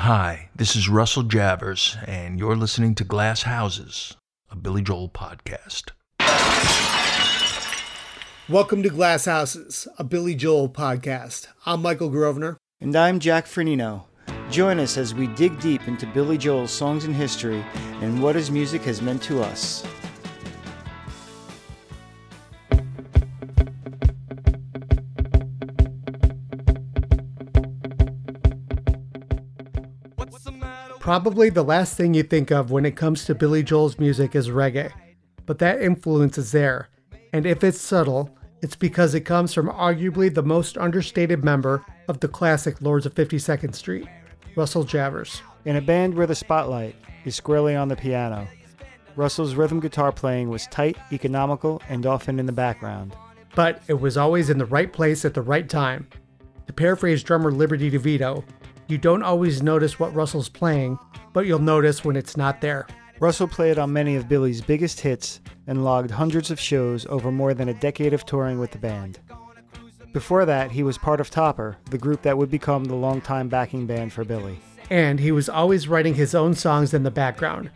Hi, this is Russell Javors, and you're listening to Glass Houses, a Billy Joel podcast. Welcome to Glass Houses, a Billy Joel podcast. I'm Michael Grosvenor. And I'm Jack Fernino. Join us as we dig deep into Billy Joel's songs and history and what his music has meant to us. Probably the last thing you think of when it comes to Billy Joel's music is reggae, but that influence is there, and if it's subtle, it's because it comes from arguably the most understated member of the classic Lords of 52nd Street, Russell Javors. In a band where the spotlight is squarely on the piano, Russell's rhythm guitar playing was tight, economical, and often in the background. But it was always in the right place at the right time. To paraphrase drummer Liberty DeVitto, you don't always notice what Russell's playing, but you'll notice when it's not there. Russell played on many of Billy's biggest hits and logged hundreds of shows over more than a decade of touring with the band. Before that, he was part of Topper, the group that would become the longtime backing band for Billy. And he was always writing his own songs in the background,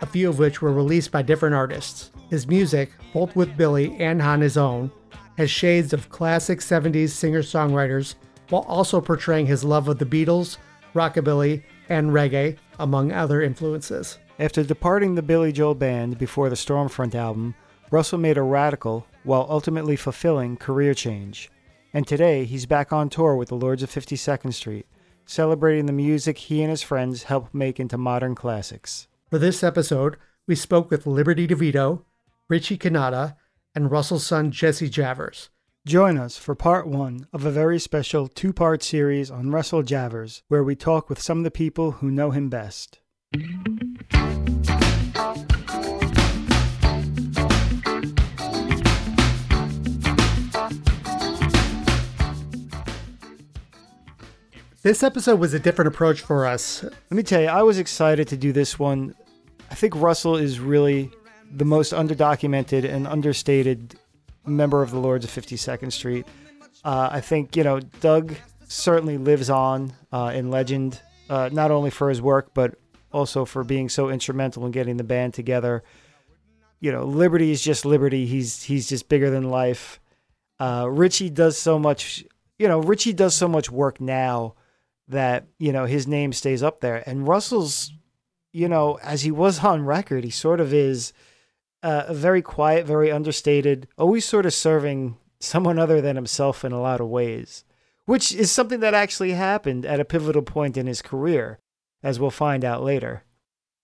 a few of which were released by different artists. His music, both with Billy and on his own, has shades of classic 70s singer songwriters while also portraying his love of the Beatles, rockabilly, and reggae, among other influences. After departing the Billy Joel Band before the Storm Front album, Russell made a radical, while ultimately fulfilling, career change. And today, he's back on tour with the Lords of 52nd Street, celebrating the music he and his friends helped make into modern classics. For this episode, we spoke with Liberty DeVitto, Richie Cannata, and Russell's son Jesse Javors. Join us for part one of a very special two part series on Russell Javors, where we talk with some of the people who know him best. This episode was a different approach for us. Let me tell you, I was excited to do this one. I think Russell is really the most underdocumented and understated member of the Lords of 52nd Street. Uh, I think, you know, Doug certainly lives on uh, in legend, uh, not only for his work, but also for being so instrumental in getting the band together. You know, Liberty is just Liberty. He's he's just bigger than life. Uh, Richie does so much. You know, Richie does so much work now that you know his name stays up there. And Russell's, you know, as he was on record, he sort of is uh, very quiet, very understated, always sort of serving someone other than himself in a lot of ways, which is something that actually happened at a pivotal point in his career, as we'll find out later.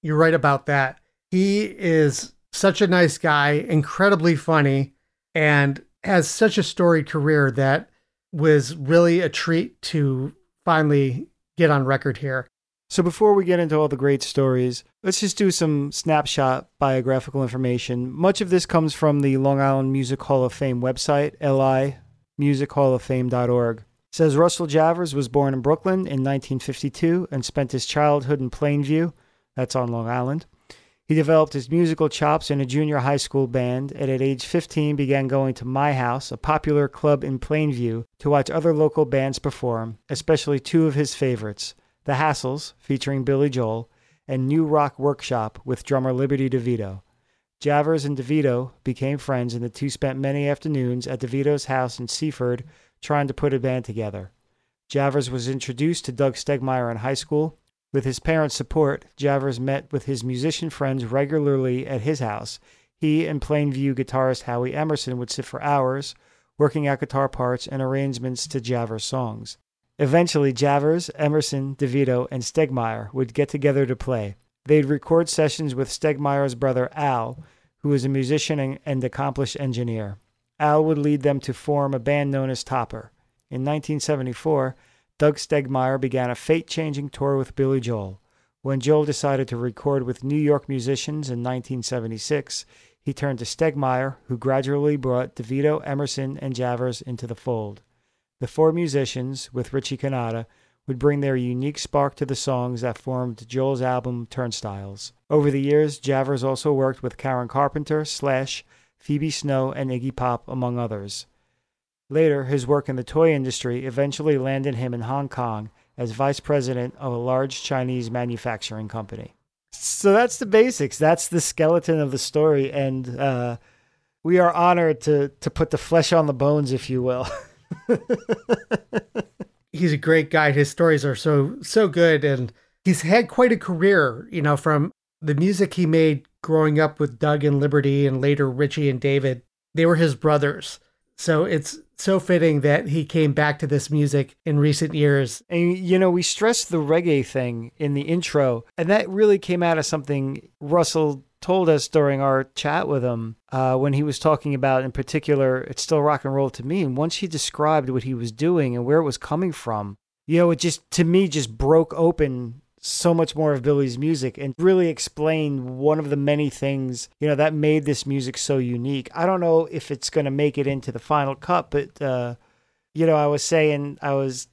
You're right about that. He is such a nice guy, incredibly funny, and has such a storied career that was really a treat to finally get on record here. So before we get into all the great stories, let's just do some snapshot biographical information. Much of this comes from the Long Island Music Hall of Fame website, limusichall-of-fame.org. It says Russell Javors was born in Brooklyn in 1952 and spent his childhood in Plainview, that's on Long Island. He developed his musical chops in a junior high school band and at age 15 began going to My House, a popular club in Plainview, to watch other local bands perform, especially two of his favorites, the Hassles, featuring Billy Joel, and New Rock Workshop with drummer Liberty DeVitto. Javors and DeVitto became friends, and the two spent many afternoons at DeVitto's house in Seaford trying to put a band together. Javors was introduced to Doug Stegmeyer in high school. With his parents' support, Javors met with his musician friends regularly at his house. He and Plainview guitarist Howie Emerson would sit for hours, working out guitar parts and arrangements to Javors' songs. Eventually, Javors, Emerson, DeVitto, and Stegmeyer would get together to play. They'd record sessions with Stegmeyer's brother Al, who was a musician and accomplished engineer. Al would lead them to form a band known as Topper. In 1974, Doug Stegmeyer began a fate changing tour with Billy Joel. When Joel decided to record with New York musicians in 1976, he turned to Stegmeyer, who gradually brought DeVito, Emerson, and Javors into the fold. The four musicians, with Richie Cannata, would bring their unique spark to the songs that formed Joel's album Turnstiles. Over the years, Javors also worked with Karen Carpenter, Slash, Phoebe Snow, and Iggy Pop, among others. Later, his work in the toy industry eventually landed him in Hong Kong as vice president of a large Chinese manufacturing company. So that's the basics. That's the skeleton of the story, and uh, we are honored to to put the flesh on the bones, if you will. he's a great guy. His stories are so so good, and he's had quite a career. You know, from the music he made growing up with Doug and Liberty, and later Richie and David. They were his brothers, so it's so fitting that he came back to this music in recent years. And you know, we stressed the reggae thing in the intro, and that really came out of something Russell told us during our chat with him uh, when he was talking about, in particular, it's still rock and roll to me. And once he described what he was doing and where it was coming from, you know, it just to me just broke open so much more of Billy's music and really explained one of the many things, you know, that made this music so unique. I don't know if it's going to make it into the final cut, but, uh, you know, I was saying, I was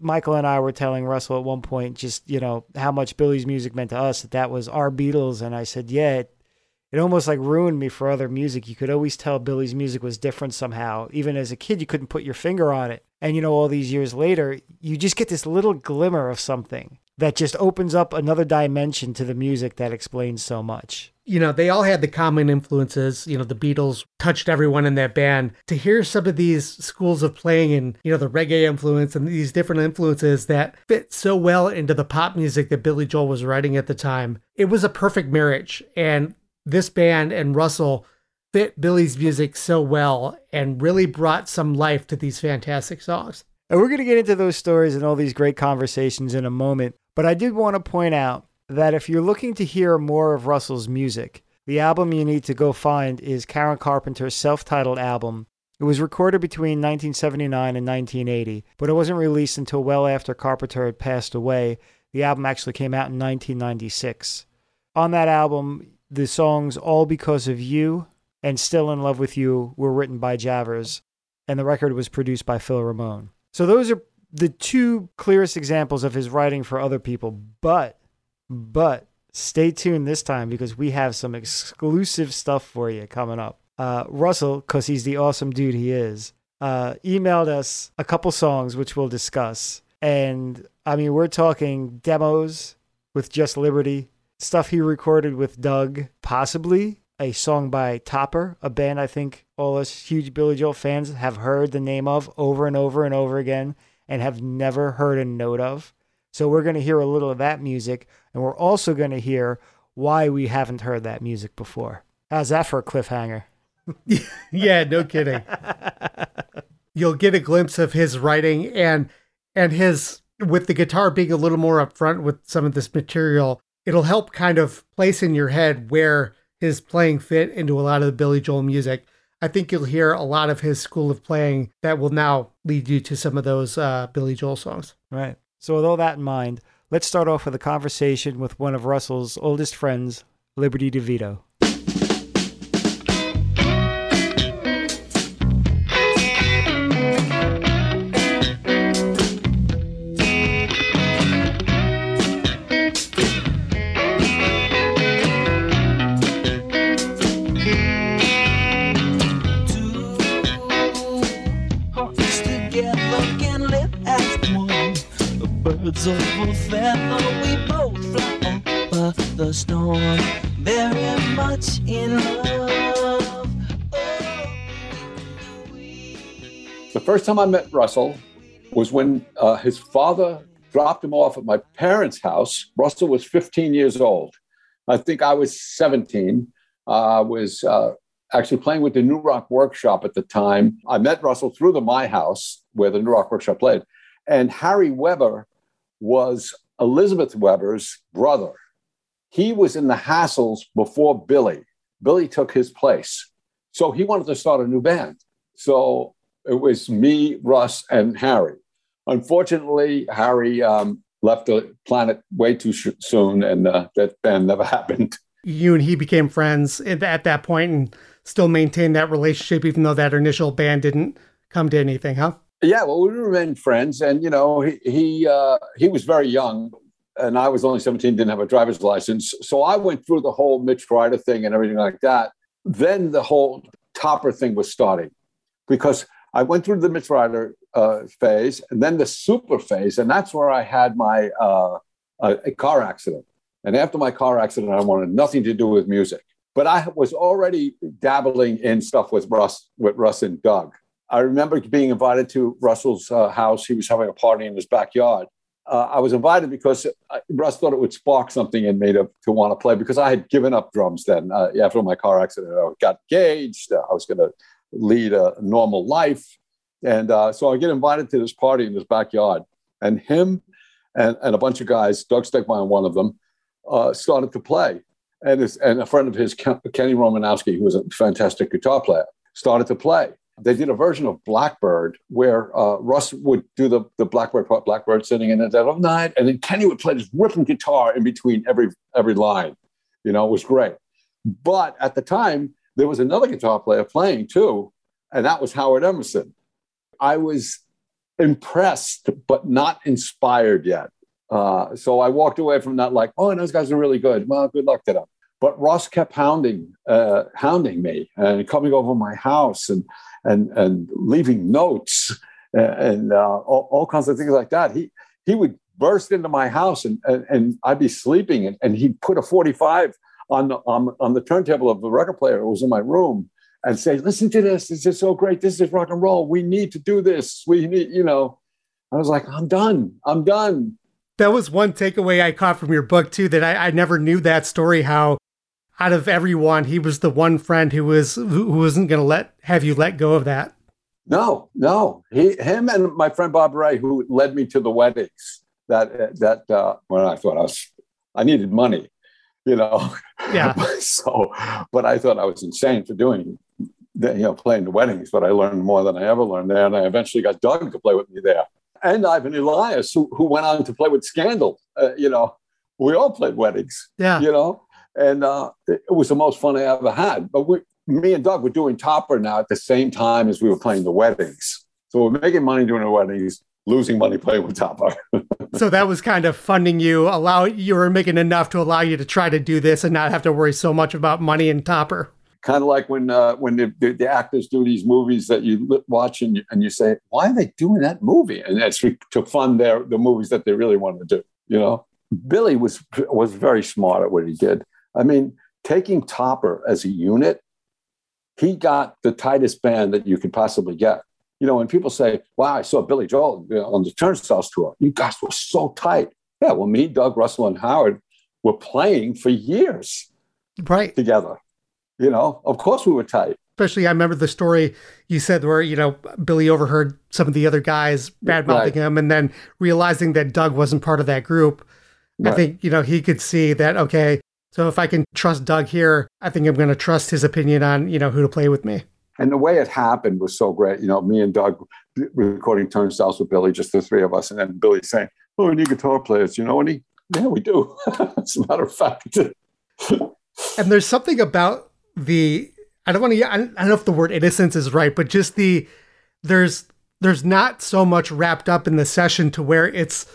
Michael and I were telling Russell at one point just you know how much Billy's music meant to us that that was our Beatles. And I said yeah it, it almost like ruined me for other music. You could always tell Billy's music was different somehow. Even as a kid you couldn't put your finger on it. And you know all these years later you just get this little glimmer of something that just opens up another dimension to the music that explains so much you know, they all had the common influences. You know, the Beatles touched everyone in that band. To hear some of these schools of playing and, you know, the reggae influence and these different influences that fit so well into the pop music that Billy Joel was writing at the time, it was a perfect marriage. And this band and Russell fit Billy's music so well and really brought some life to these fantastic songs. And we're going to get into those stories and all these great conversations in a moment. But I did want to point out that if you're looking to hear more of Russell's music, the album you need to go find is Karen Carpenter's self titled album. It was recorded between 1979 and 1980, but it wasn't released until well after Carpenter had passed away. The album actually came out in 1996. On that album, the songs All Because of You and Still in Love with You were written by Javors, and the record was produced by Phil Ramone. So those are the two clearest examples of his writing for other people, but but stay tuned this time because we have some exclusive stuff for you coming up. Uh, Russell, because he's the awesome dude he is, uh, emailed us a couple songs which we'll discuss. And I mean, we're talking demos with Just Liberty, stuff he recorded with Doug, possibly a song by Topper, a band I think all us huge Billy Joel fans have heard the name of over and over and over again and have never heard a note of. So we're going to hear a little of that music, and we're also going to hear why we haven't heard that music before. How's that for a cliffhanger? yeah, no kidding. You'll get a glimpse of his writing and and his with the guitar being a little more upfront with some of this material. It'll help kind of place in your head where his playing fit into a lot of the Billy Joel music. I think you'll hear a lot of his school of playing that will now lead you to some of those uh, Billy Joel songs. Right. So, with all that in mind, let's start off with a conversation with one of Russell's oldest friends, Liberty DeVitto. We both fly the storm, very much in love. the first time I met Russell was when uh, his father dropped him off at my parents' house. Russell was 15 years old. I think I was 17. I uh, was uh, actually playing with the New Rock Workshop at the time. I met Russell through the My House, where the New Rock Workshop played. And Harry Weber was Elizabeth Weber's brother. He was in the Hassles before Billy. Billy took his place. So he wanted to start a new band. So it was me, Russ, and Harry. Unfortunately, Harry um, left the planet way too sh- soon, and uh, that band never happened. You and he became friends at that point and still maintained that relationship, even though that initial band didn't come to anything, huh? Yeah, well, we remained friends, and you know, he he uh, he was very young, and I was only seventeen, didn't have a driver's license, so I went through the whole Mitch Ryder thing and everything like that. Then the whole Topper thing was starting, because I went through the Mitch Ryder uh, phase, and then the super phase, and that's where I had my uh, a, a car accident. And after my car accident, I wanted nothing to do with music. But I was already dabbling in stuff with Russ, with Russ and Doug. I remember being invited to Russell's uh, house. He was having a party in his backyard. Uh, I was invited because Russ thought it would spark something in me to, to want to play because I had given up drums then. Uh, after my car accident, I got engaged. I was going to lead a normal life. And uh, so I get invited to this party in his backyard. And him and, and a bunch of guys, Doug Stegmeyer, one of them, uh, started to play. And, his, and a friend of his, Kenny Romanowski, who was a fantastic guitar player, started to play. They did a version of Blackbird where uh, Russ would do the, the Blackbird part, Blackbird sitting in the dead of night, and then Kenny would play this ripping guitar in between every every line. You know, it was great. But at the time, there was another guitar player playing too, and that was Howard Emerson. I was impressed, but not inspired yet. Uh, so I walked away from that like, oh, those guys are really good. Well, good luck to them. But Ross kept hounding, uh, hounding me and coming over my house and and and leaving notes and, uh, all, all, kinds of things like that. He he would burst into my house and and, and I'd be sleeping and, and he'd put a 45 on the on, on the turntable of the record player. It was in my room and say, listen to this. This is so great. This is rock and roll. We need to do this. We need, you know. I was like, I'm done. I'm done. That was one takeaway I caught from your book too. That I, I never knew that story. How out of everyone, he was the one friend who was who wasn't going to let have you let go of that. No, no. He, him, and my friend Bob Ray, who led me to the weddings. That that uh, when I thought I was, I needed money, you know. Yeah. so, but I thought I was insane for doing you know, playing the weddings, but I learned more than I ever learned there. And I eventually got Doug to play with me there. And Ivan Elias, who, who went on to play with Scandal. Uh, you know, we all played weddings. Yeah. You know, and uh, it was the most fun I ever had. But we, me and Doug were doing Topper now at the same time as we were playing the weddings. So we're making money doing the weddings, losing money playing with Topper. so that was kind of funding you, allow you were making enough to allow you to try to do this and not have to worry so much about money and Topper kind of like when uh, when the, the, the, actors do these movies that you watch and you, and you say, why are they doing that movie? And that's to fund their the movies that they really want to do. You know, Billy was was very smart at what he did. I mean, taking Topper as a unit, he got the tightest band that you could possibly get. You know, when people say, "Wow, I saw Billy Joel you know, on the Turnstiles tour," you guys were so tight. Yeah, well, me, Doug, Russell, and Howard were playing for years, right, together you know, of course we were tight. Especially, I remember the story you said where, you know, Billy overheard some of the other guys bad mouthing right. him and then realizing that Doug wasn't part of that group. Right. I think, you know, he could see that, okay, so if I can trust Doug here, I think I'm going to trust his opinion on, you know, who to play with me. And the way it happened was so great. You know, me and Doug recording turnstiles with Billy, just the three of us, and then Billy saying, Oh, we need guitar players, you know any? Yeah, we do. As a matter of fact. and there's something about the I don't want to I don't know if the word innocence is right, but just the there's there's not so much wrapped up in the session to where it's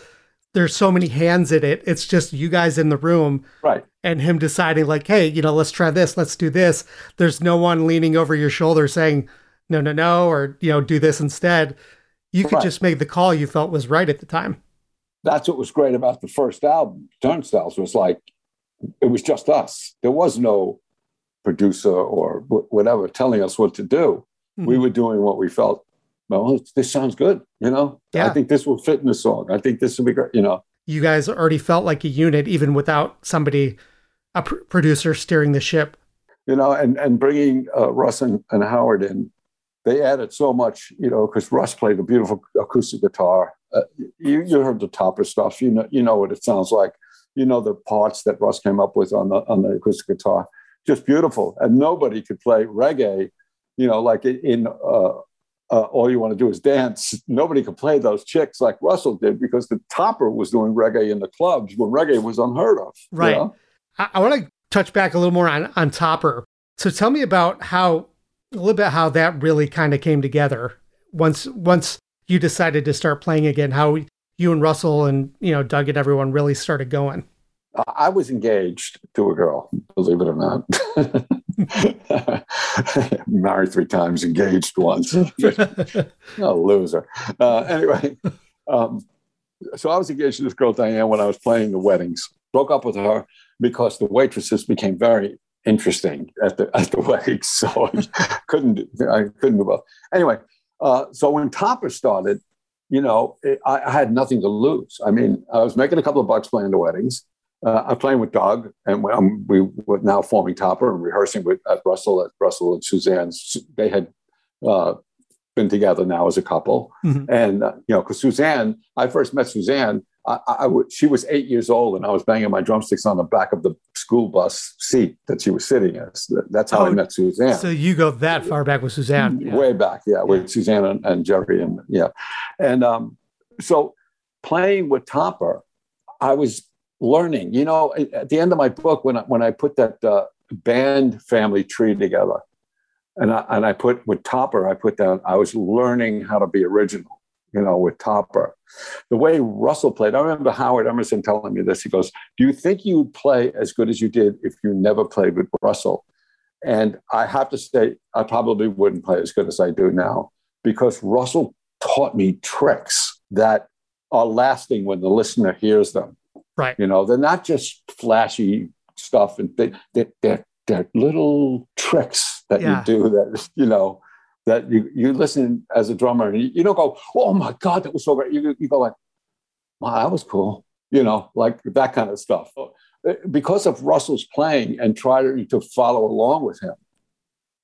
there's so many hands in it. It's just you guys in the room. Right. And him deciding like, hey, you know, let's try this, let's do this. There's no one leaning over your shoulder saying, no, no, no, or you know, do this instead. You could right. just make the call you felt was right at the time. That's what was great about the first album, Turnstiles, was like it was just us. There was no producer or whatever telling us what to do. Mm-hmm. We were doing what we felt. Well, this sounds good. You know, yeah. I think this will fit in the song. I think this will be great. You know, you guys already felt like a unit, even without somebody, a pr- producer steering the ship. You know, and and bringing uh, Russ and, and Howard in, they added so much. You know, because Russ played a beautiful acoustic guitar. Uh, you you heard the topper stuff. You know you know what it sounds like. You know the parts that Russ came up with on the on the acoustic guitar just beautiful. And nobody could play reggae, you know, like in uh, uh, All You Want to Do Is Dance. Nobody could play those chicks like Russell did because the topper was doing reggae in the clubs when reggae was unheard of. Right. You know? I, I want to touch back a little more on, on Topper. So tell me about how, a little bit how that really kind of came together once, once you decided to start playing again, how you and Russell and, you know, Doug and everyone really started going. I was engaged to a girl, believe it or not. Married three times, engaged once. a loser. Uh, anyway, um, so I was engaged to this girl, Diane, when I was playing the weddings. Broke up with her because the waitresses became very interesting at the at the weddings. So I couldn't I couldn't do well. Anyway, uh, so when Topper started, you know, it, I, I, had nothing to lose. I mean, I was making a couple of bucks playing the weddings. Uh, I'm playing with Doug, and we, um, we were now forming Topper and rehearsing with at Russell at Russell and Suzanne. They had uh, been together now as a couple, mm-hmm. and uh, you know, because Suzanne, I first met Suzanne I, I w- she was eight years old and I was banging my drumsticks on the back of the school bus seat that she was sitting in. That's how oh, I met Suzanne. So you go that far back with Suzanne? Yeah. Way back, yeah, with yeah. Suzanne and, and, Jerry. And yeah. And um, so playing with Topper, I was learning. You know, at the end of my book, when I, when I put that uh, band family tree together, and I, and I put with Topper, I put down, I was learning how to be original you know, with Topper. The way Russell played, I remember Howard Emerson telling me this. He goes, Do you think you would play as good as you did if you never played with Russell? And I have to say, I probably wouldn't play as good as I do now because Russell taught me tricks that are lasting when the listener hears them. Right. You know, they're not just flashy stuff and they, they, they're, they're little tricks that yeah. you do that, you know, that you, you listen as a drummer and you, you don't go, oh my God, that was so great. You, you go like, wow, that was cool. You know, like that kind of stuff. Uh, because of Russell's playing and trying to follow along with him,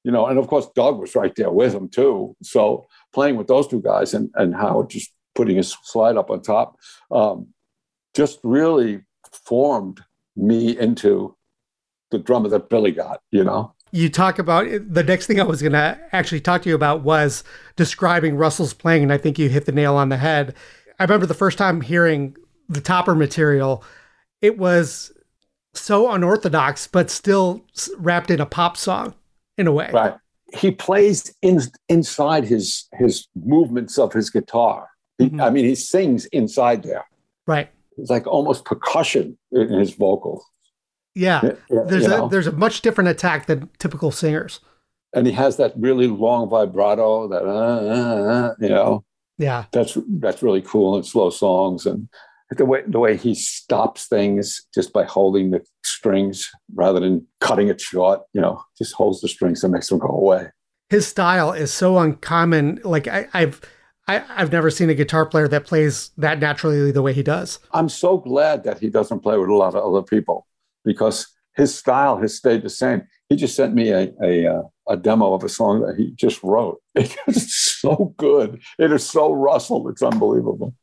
you know, and of course Doug was right there with him too. So playing with those two guys and, and Howard just putting his slide up on top, um, just really formed me into the drummer that Billy got, you know you talk about the next thing I was going to actually talk to you about was describing Russell's playing, and I think you hit the nail on the head. I remember the first time hearing the Topper material, it was so unorthodox, but still wrapped in a pop song in a way. Right. He plays in, inside his his movements of his guitar. He, mm-hmm. I mean, he sings inside there. Right. It's like almost percussion in his vocals. Yeah, yeah there's a know? there's a much different attack than typical singers. And he has that really long vibrato, that uh, uh, uh, you know. Yeah, that's that's really cool in slow songs and the way the way he stops things just by holding the strings rather than cutting it short. You know, just holds the strings and makes them go away. His style is so uncommon. Like I, I've. I, have never seen a guitar player that plays that naturally the way he does. I'm so glad that he doesn't play with a lot of other people because his style has stayed the same. He just sent me a, a, uh, a demo of a song that he just wrote. It's so good. It is so Russell. It's unbelievable.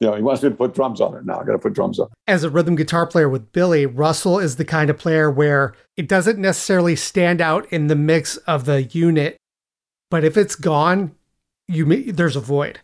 You know, he wants me to put drums on it now. I got to put drums on. As a rhythm guitar player with Billy, Russell is the kind of player where it doesn't necessarily stand out in the mix of the unit, but if it's gone, you there's a void.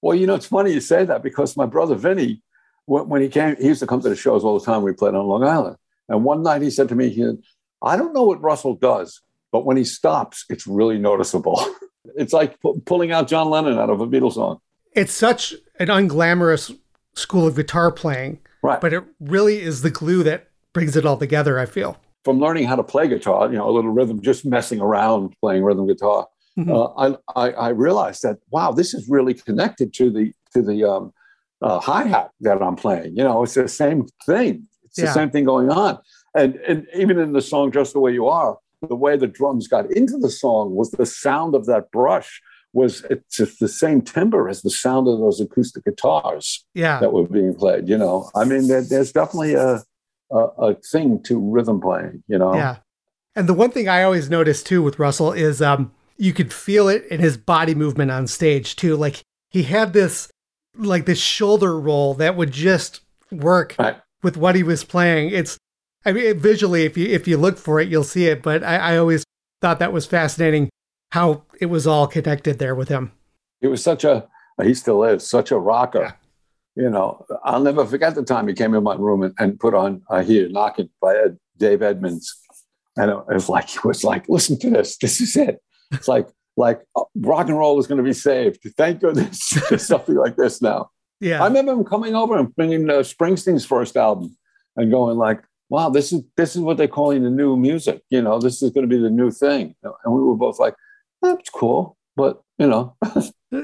Well, you know, it's funny you say that because my brother Vinny when he came, he used to come to the shows all the time. We played on Long Island. And one night he said to me, he said, I don't know what Russell does, but when he stops, it's really noticeable. it's like pu- pulling out John Lennon out of a Beatles song. It's such an unglamorous school of guitar playing, right? But it really is the glue that brings it all together. I feel from learning how to play guitar, you know, a little rhythm, just messing around playing rhythm guitar. Mm-hmm. Uh, I, I, I realized that wow, this is really connected to the to the um, uh, hi hat that I'm playing. You know, it's the same thing. It's yeah. the same thing going on. And, and even in the song Just the Way You Are, the way the drums got into the song was the sound of that brush was it's the same timbre as the sound of those acoustic guitars yeah. that were being played. You know, I mean, there, there's definitely a, a, a thing to rhythm playing. You know, yeah. And the one thing I always notice too with Russell is um, you could feel it in his body movement on stage too. Like he had this like this shoulder roll that would just work right. with what he was playing. It's I mean visually if you if you look for it you'll see it, but I, I always thought that was fascinating how it was all connected there with him. He was such a he still is such a rocker. Yeah. You know, I'll never forget the time he came in my room and, and put on uh, Here Knocking by Ed, Dave Edmunds, And it was like, it was like, listen to this. This is it. It's like like uh, rock and roll is going to be saved. Thank goodness there's something like this now. Yeah. I remember him coming over and bringing uh, Springsteen's first album and going like, wow, this is this is what they're calling the new music. You know, this is going to be the new thing. And we were both like, that's cool, but you know,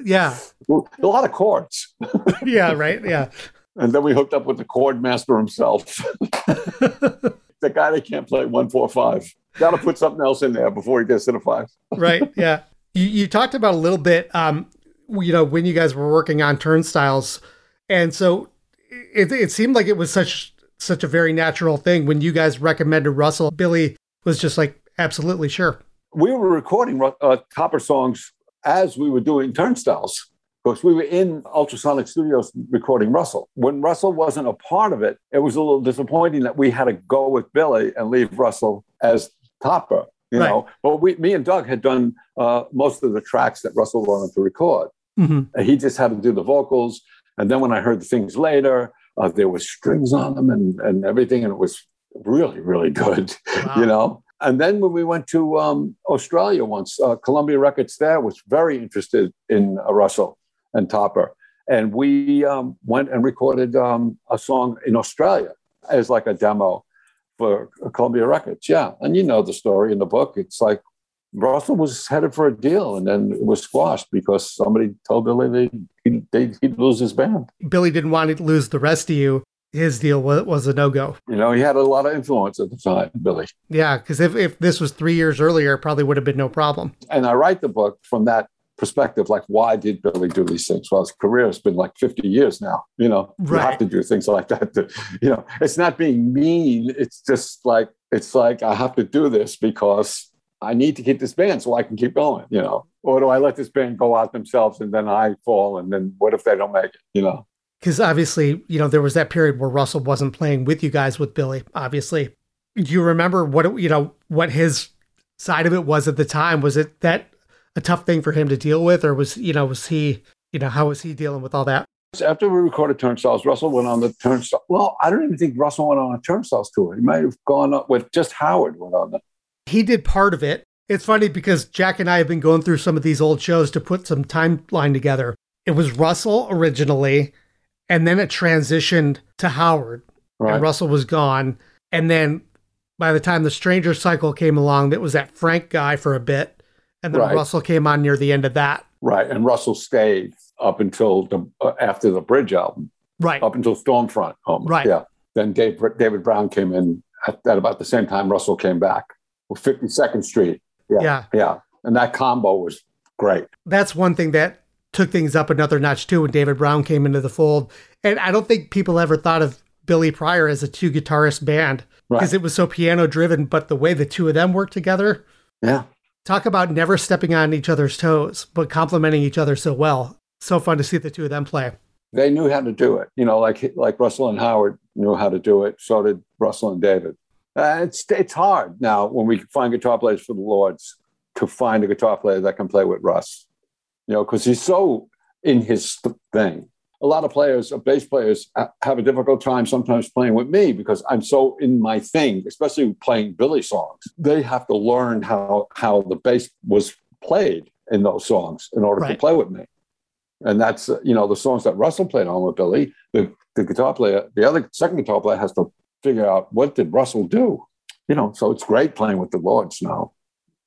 yeah, a lot of chords. yeah, right. Yeah. And then we hooked up with the chord master himself, the guy that can't play one four five. Got to put something else in there before he gets to the five. right. Yeah. You you talked about a little bit. Um, you know, when you guys were working on turnstiles, and so it it seemed like it was such such a very natural thing when you guys recommended Russell. Billy was just like, absolutely sure. We were recording uh, Topper songs as we were doing turnstiles because we were in Ultrasonic Studios recording Russell. When Russell wasn't a part of it, it was a little disappointing that we had to go with Billy and leave Russell as Topper. You right. know, but we, me and Doug had done uh, most of the tracks that Russell wanted to record. Mm-hmm. He just had to do the vocals. And then when I heard the things later, uh, there was strings on them and, and everything, and it was really, really good, wow. you know. And then when we went to um, Australia once, uh, Columbia Records there was very interested in uh, Russell and Topper, and we um, went and recorded um, a song in Australia as like a demo for Columbia Records. Yeah, and you know the story in the book. It's like Russell was headed for a deal, and then it was squashed because somebody told Billy he'd, he'd lose his band. Billy didn't want to lose the rest of you. His deal was, was a no go. You know, he had a lot of influence at the time, Billy. Yeah, because if, if this was three years earlier, it probably would have been no problem. And I write the book from that perspective like why did billy do these things well his career has been like 50 years now you know right. you have to do things like that to, you know it's not being mean it's just like it's like i have to do this because I need to keep this band so I can keep going, you know. Or do I let this band go out themselves and then I fall and then what if they don't make it, you know? Because obviously, you know, there was that period where Russell wasn't playing with you guys with Billy, obviously. Do you remember what, you know, what his side of it was at the time? Was it that a tough thing for him to deal with or was, you know, was he, you know, how was he dealing with all that? After we recorded Turnstiles, Russell went on the Turnstile. Well, I don't even think Russell went on a Turnstiles tour. He might have gone up with just Howard went on the he did part of it. It's funny because Jack and I have been going through some of these old shows to put some timeline together. It was Russell originally, and then it transitioned to Howard, right. and Russell was gone. And then by the time the Stranger Cycle came along, that was that Frank guy for a bit, and then right. Russell came on near the end of that. Right, and Russell stayed up until the uh, after the Bridge album. Right, up until Storm Front. Home. Right. Yeah. Then Dave, David Brown came in at, at about the same time Russell came back. with 52nd Street. Yeah, yeah. Yeah. And that combo was great. That's one thing that took things up another notch too when David Brown came into the fold. And I don't think people ever thought of Billy Pryor as a two guitarist band because right. it was so piano driven, but the way the two of them worked together. Yeah. Talk about never stepping on each other's toes, but complementing each other so well. So fun to see the two of them play. They knew how to do it. You know, like like Russell and Howard knew how to do it. So did Russell and David. Uh, it's it's hard now when we find guitar players for the Lords to find a guitar player that can play with Russ, you know, because he's so in his thing. A lot of players, uh, bass players, have a difficult time sometimes playing with me because I'm so in my thing, especially playing Billy songs. They have to learn how how the bass was played in those songs in order right. to play with me. And that's uh, you know the songs that Russell played on with Billy. The, the guitar player, the other second guitar player, has to figure out what did Russell do? You know, so it's great playing with the Lords now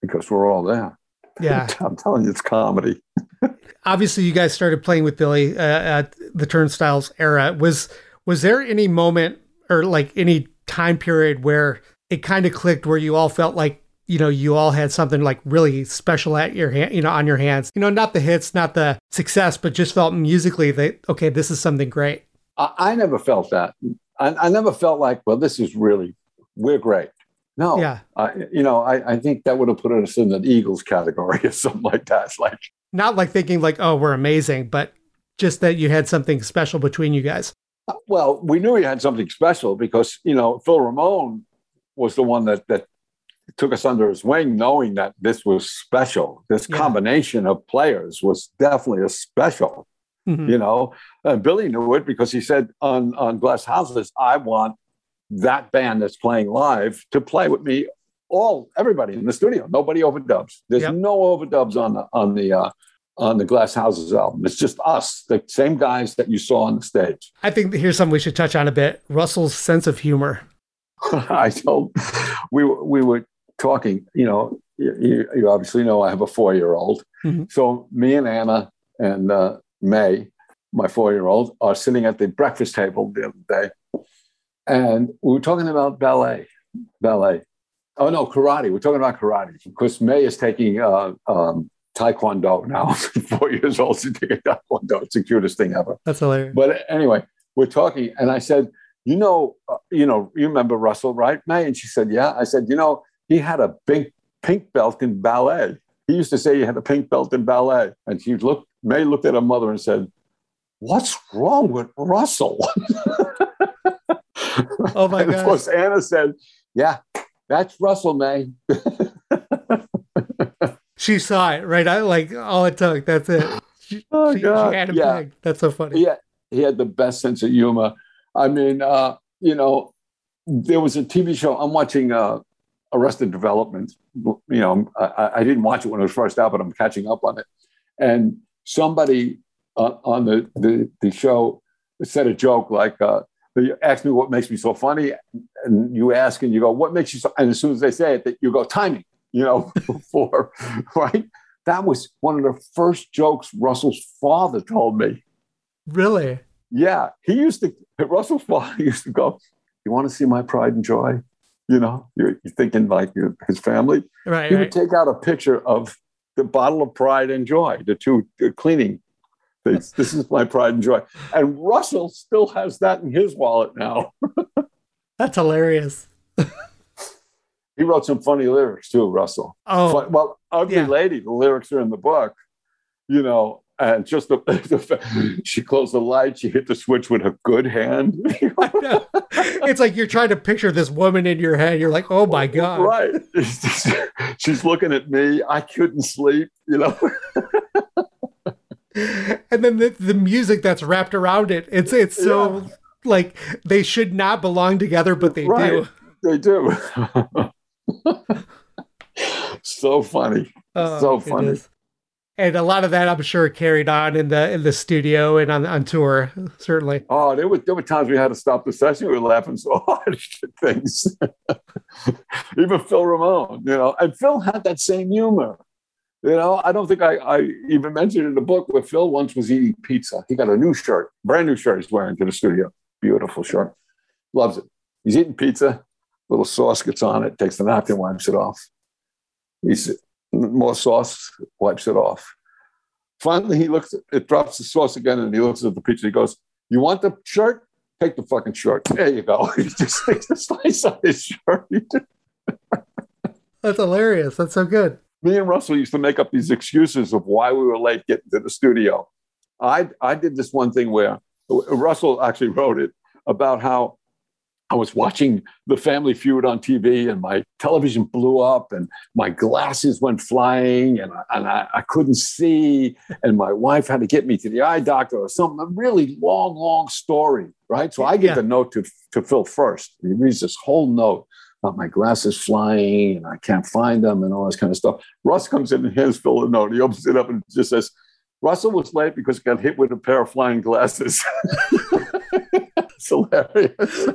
because we're all there. Yeah. I'm telling you, it's comedy. Obviously, you guys started playing with Billy uh, at the Turnstiles era. Was was there any moment or like any time period where it kind of clicked where you all felt like you know you all had something like really special at your hand you know on your hands you know not the hits not the success but just felt musically that okay this is something great i, I never felt that I, I, never felt like, well, this is really, we're great. No, yeah, you know, I, I think that would have put us in the Eagles category or something like that. It's Like, not like thinking like, oh, we're amazing, but just that you had something special between you guys. Uh, well, we knew we had something special because you know Phil Ramone was the one that that took us under his wing, knowing that this was special. This yeah. combination of players was definitely a special. Mm-hmm. You know, uh, Billy knew it because he said on on Glass Houses, "I want that band that's playing live to play with me." All everybody in the studio, nobody overdubs. There's yep. no overdubs on the on the uh, on the Glass Houses album. It's just us, the same guys that you saw on the stage. I think here's something we should touch on a bit. Russell's sense of humor. I told we we were talking. You know, you, you obviously know I have a four year old. Mhm. So me and Anna and uh, May, my four year old, are sitting at the breakfast table the other day, and we were talking about ballet. Ballet. Oh no, karate. We're talking about karate because May is taking uh, um, taekwondo now. four years old, she's taking taekwondo. It's the cutest thing ever. That's hilarious. But anyway, we're talking, and I said, "You know, uh, you know, you remember Russell, right, May?" And she said, "Yeah." I said, "You know, he had a pink pink belt in ballet. He used to say he had a pink belt in ballet." And she looked, May looked at her mother and said, "What's wrong with Russell?" Oh my and of course, Anna said, "Yeah, that's Russell, May." She saw it, right? I like all it took. That's it. She, Oh, she, God. she had him Yeah. pegged. That's so funny. he had, he had the best sense of humor. I mean, uh, you know, there was a TV show. I'm watching uh, Arrested Development. You know, I, I didn't watch it when it was first out, but I'm catching up on it. And somebody uh, on the, the the show said a joke like, uh, "You ask me what makes me so funny," and you ask and you go, "What makes you so?" And as soon as they say it, that you go timing. You know, for right. That was one of the first jokes Russell's father told me. Really? Yeah, he used to. Russell's father used to go. You want to see my pride and joy? You know, you're, you're thinking like his family. Right, He would take out a picture of the bottle of pride and joy, the two cleaning things. This is my pride and joy. And Russell still has that in his wallet now. That's hilarious. He wrote some funny lyrics too, Russell. Oh, Fun- well, Ugly yeah. Lady, the lyrics are in the book, you know, and just the, the she closed the light, she hit the switch with a good hand. It's like you're trying to picture this woman in your head. You're like, oh my god. Right. She's looking at me. I couldn't sleep, you know. And then the, the music that's wrapped around it. It's it's so like they should not belong together, but they Right. do. They do. so funny. Oh, So funny. And a lot of that, I'm sure, carried on in the in the studio and on on tour. Certainly. Oh, there were there were times we had to stop the session. We were laughing so hard at things. Even Phil Ramone, you know, and Phil had that same humor. You know, I don't think I, I even mentioned in the book where Phil once was eating pizza. He got a new shirt, brand new shirt he's wearing to the studio. Beautiful shirt. Loves it. He's eating pizza, little sauce gets on it, takes the napkin, wipes it off. He's more sauce, wipes it off. Finally, he looks, it drops the sauce again, and he looks at the pizza. He goes, You want the shirt? Take the fucking shirt. There you go. He just takes a slice of his shirt. That's hilarious. That's so good. Me and Russell used to make up these excuses of why we were late getting to the studio. I I did this one thing where Russell actually wrote it about how I was watching the Family Feud on TV and my television blew up and my glasses went flying and, I- and I, I couldn't see and my wife had to get me to the eye doctor or something. A really long, long story, right? So I give Yeah. the note to, to Phil first. He reads this whole note about my glasses flying and I can't find them and all this kind of stuff. Russ comes in and hands Phil a note. He opens it up and just says, Russell was late because he got hit with a pair of flying glasses. it's hilarious.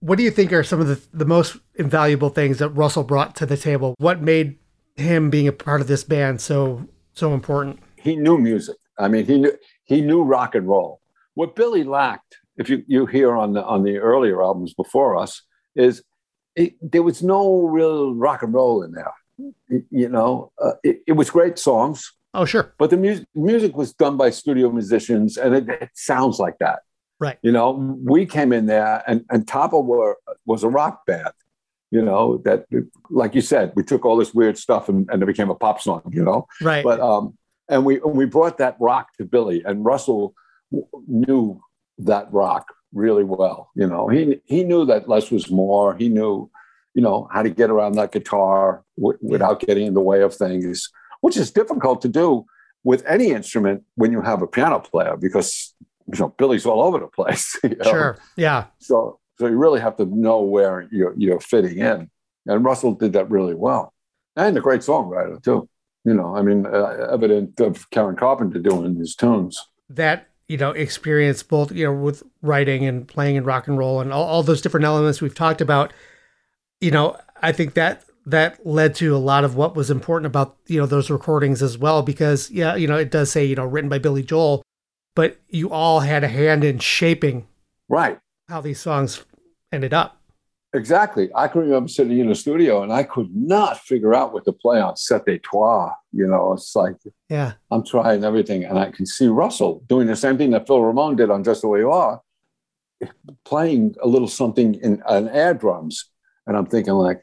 What do you think are some of the, the most invaluable things that Russell brought to the table? What made him being a part of this band so so important? He knew music. I mean, he knew he knew rock and roll. What Billy lacked, if you, you hear on the on the earlier albums before us, is it, there was no real rock and roll in there. It- you know, uh, it, it was great songs, Oh, sure. but the music music was done by studio musicians, and it, sounds like that. Right. You know, we came in there, and and Topper were was a rock band. You know that, like you said, we took all this weird stuff and, and it became a pop song. You know, Right. but um, and we and we brought that rock to Billy, and Russell w- knew that rock really well. You know, he he knew that less was more. He knew, you know, how to get around that guitar w- without getting in the way of things, which is difficult to do with any instrument when you have a piano player because you know Billy's all over the place. you know? sure. Yeah. So so you really have to know where you're you're fitting in, and Russell did that really well, and a great songwriter too. You know, I mean, uh, evident of Karen Carpenter doing his tunes. That you know, experience both, you know, with writing and playing and rock and roll and all, all those different elements we've talked about, you know, I think that that led to a lot of what was important about, you know, those recordings as well, because yeah, you know, it does say, you know, written by Billy Joel, but you all had a hand in shaping Right. how these songs ended up. Exactly. I can remember sitting in the studio and I could not figure out what to play on Set de Trois. You know, it's like Yeah. I'm trying everything, and I can see Russell doing the same thing that Phil Ramone did on Just the Way You Are, playing a little something in an air drums, and I'm thinking like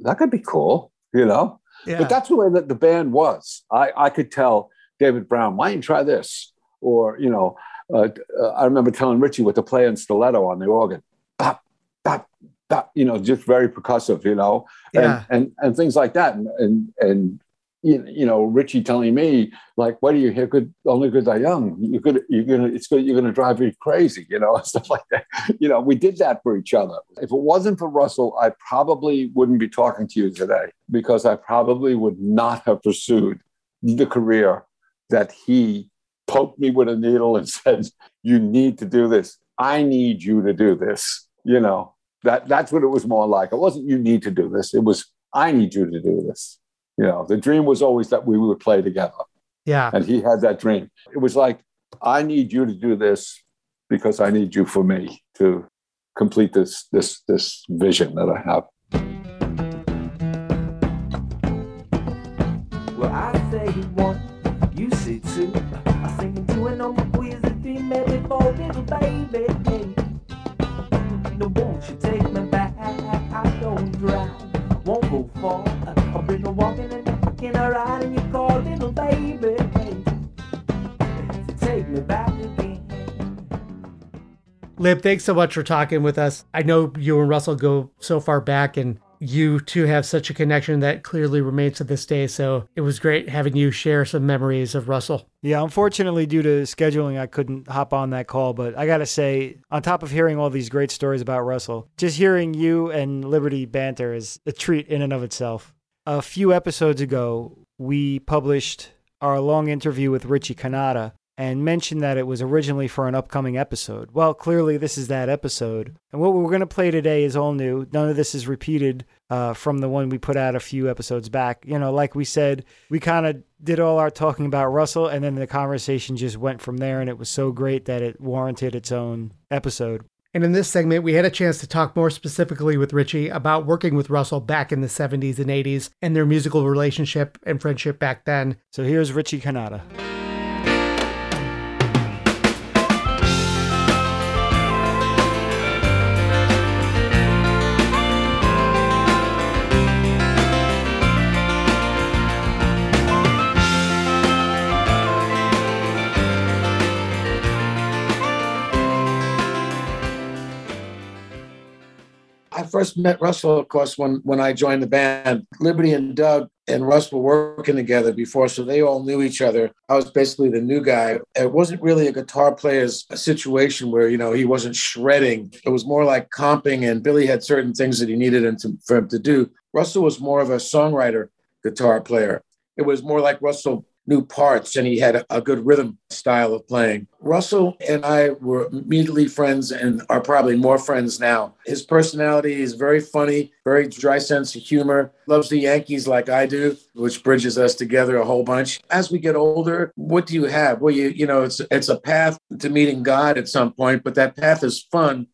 that could be cool, you know. Yeah. But that's the way that the band was. I I could tell David Brown, why don't you try this? Or you know, uh, uh, I remember telling Richie what to play in stiletto on the organ, bop, bop, you know, just very percussive, you know yeah. and, and and things like that. And and, and you, know, Richie telling me like, "Why do you hear good only because they're young? You're gonna you're gonna it's good you're gonna drive me crazy," you know, and stuff like that. You know, we did that for each other. If it wasn't for Russell, I probably wouldn't be talking to you today because I probably would not have pursued the career that he poked me with a needle and said, "You need to do this. I need you to do this." You know, that that's what it was more like. It wasn't you need to do this. It was I need you to do this. You know, the dream was always that we would play together, Yeah. and he had that dream. It was like I need you to do this because I need you for me to complete this this this vision that I have. Well, I say one, you say two. I sing into an on my quiz and three, maybe four, little baby. Won't you take me back? I don't drive, won't go far. Bring a walking and a ride in your car, little oh, baby. Take me back. Lib, thanks so much for talking with us. I know you and Russell go so far back, and you two have such a connection that clearly remains to this day. So it was great having you share some memories of Russell. Yeah, unfortunately, due to scheduling, I couldn't hop on that call. But I got to say, on top of hearing all these great stories about Russell, just hearing you and Liberty banter is a treat in and of itself. A few episodes ago, we published our long interview with Richie Cannata and mentioned that it was originally for an upcoming episode. Well, clearly, this is that episode. And what we're going to play today is all new. None of this is repeated uh, from the one we put out a few episodes back. You know, like we said, we kind of did all our talking about Russell, and then the conversation just went from there, and it was so great that it warranted its own episode. And in this segment, we had a chance to talk more specifically with Richie about working with Russell back in the 70s and 80s and their musical relationship and friendship back then. So here's Richie Cannata. First met Russell, of course, when when I joined the band. Liberty and Doug and Russ were working together before, so they all knew each other. I was basically the new guy. It wasn't really a guitar player's situation where you know he wasn't shredding. It was more like comping, and Billy had certain things that he needed him to, for him to do. Russell was more of a songwriter guitar player. It was more like Russell knew parts and he had a good rhythm style of playing. Russell and I were immediately friends and are probably more friends now. His personality is very funny, very dry sense of humor, loves the Yankees like I do, which bridges us together a whole bunch. As we get older, what do you have? Well, you you know, it's it's a path to meeting God at some point, but that path is fun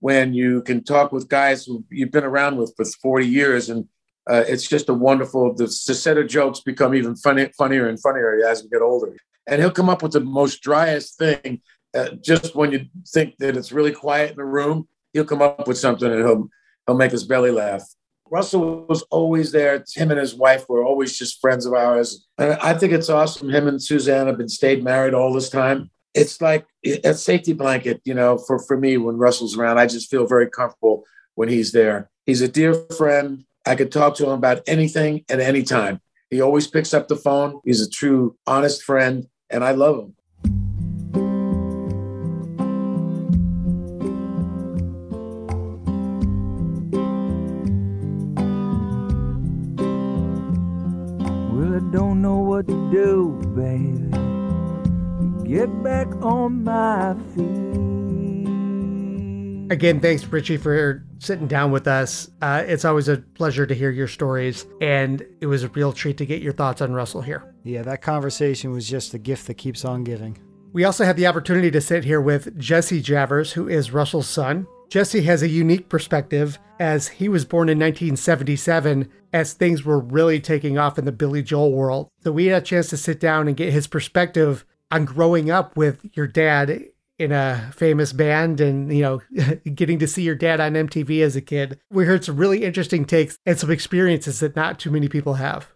when you can talk with guys who you've been around with for 40 years and uh, it's just a wonderful the, the set of jokes become even funny, funnier and funnier as we get older. And he'll come up with the most driest thing uh, just when you think that it's really quiet in the room he'll come up with something and he'll he'll make his belly laugh. Russell was always there. Him and his wife were always just friends of ours. And i think it's awesome. Him and suzanne have been stayed married all this time. It's like a safety blanket you know for for me when russell's around. I just feel very comfortable when he's there. He's a dear friend I could talk to him about anything at any time. He always picks up the phone. He's a true, honest friend, and I love him. Well, I don't know what to do, baby. get back on my feet. Again, thanks, Richie, for sitting down with us. Uh, it's always a pleasure to hear your stories, and it was a real treat to get your thoughts on Russell here. Yeah, that conversation was just a gift that keeps on giving. We also had the opportunity to sit here with Jesse Javors, who is Russell's son. Jesse has a unique perspective as he was born in 1977 as things were really taking off in the Billy Joel world. So we had a chance to sit down and get his perspective on growing up with your dad in a famous band and you know getting to see your dad on MTV as a kid. We heard some really interesting takes and some experiences that not too many people have.